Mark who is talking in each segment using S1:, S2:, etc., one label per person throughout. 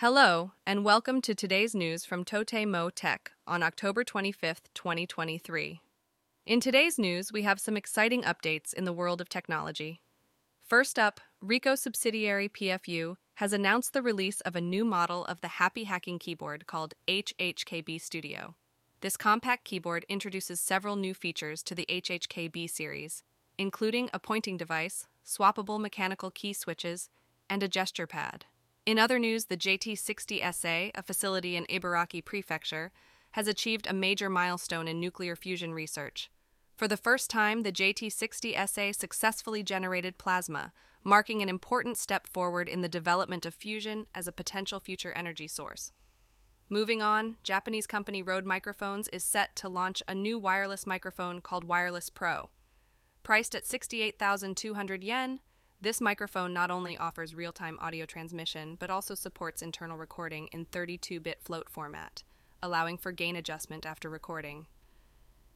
S1: Hello, and welcome to today's news from TotemoTech on October 25th, 2023. In today's news, we have some exciting updates in the world of technology. First up, Ricoh subsidiary PFU has announced the release of a new model of the happy hacking keyboard called HHKB Studio. This compact keyboard introduces several new features to the HHKB series, including a pointing device, swappable mechanical key switches, and a gesture pad. In other news, the JT60SA, a facility in Ibaraki Prefecture, has achieved a major milestone in nuclear fusion research. For the first time, the JT60SA successfully generated plasma, marking an important step forward in the development of fusion as a potential future energy source. Moving on, Japanese company Rode Microphones is set to launch a new wireless microphone called Wireless Pro. Priced at 68,200 yen, this microphone not only offers real time audio transmission, but also supports internal recording in 32 bit float format, allowing for gain adjustment after recording.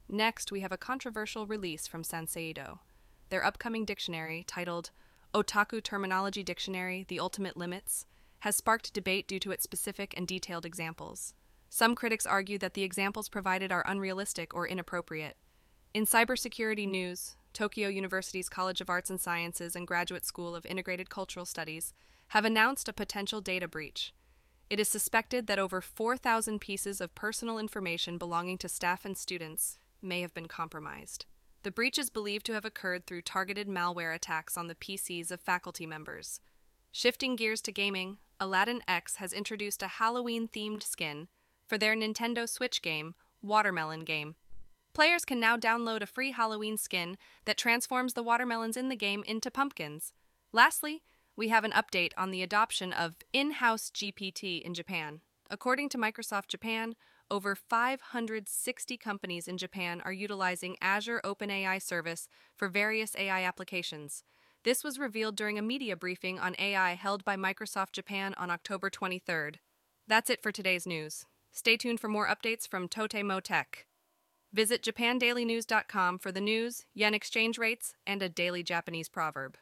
S1: Next, we have a controversial release from Sanseido. Their upcoming dictionary, titled Otaku Terminology Dictionary The Ultimate Limits, has sparked debate due to its specific and detailed examples. Some critics argue that the examples provided are unrealistic or inappropriate. In cybersecurity news, Tokyo University's College of Arts and Sciences and Graduate School of Integrated Cultural Studies have announced a potential data breach. It is suspected that over 4,000 pieces of personal information belonging to staff and students may have been compromised. The breach is believed to have occurred through targeted malware attacks on the PCs of faculty members. Shifting gears to gaming, Aladdin X has introduced a Halloween themed skin for their Nintendo Switch game, Watermelon Game. Players can now download a free Halloween skin that transforms the watermelons in the game into pumpkins. Lastly, we have an update on the adoption of in house GPT in Japan. According to Microsoft Japan, over 560 companies in Japan are utilizing Azure OpenAI service for various AI applications. This was revealed during a media briefing on AI held by Microsoft Japan on October 23rd. That's it for today's news. Stay tuned for more updates from Totemo Tech. Visit japandailynews.com for the news, yen exchange rates, and a daily Japanese proverb.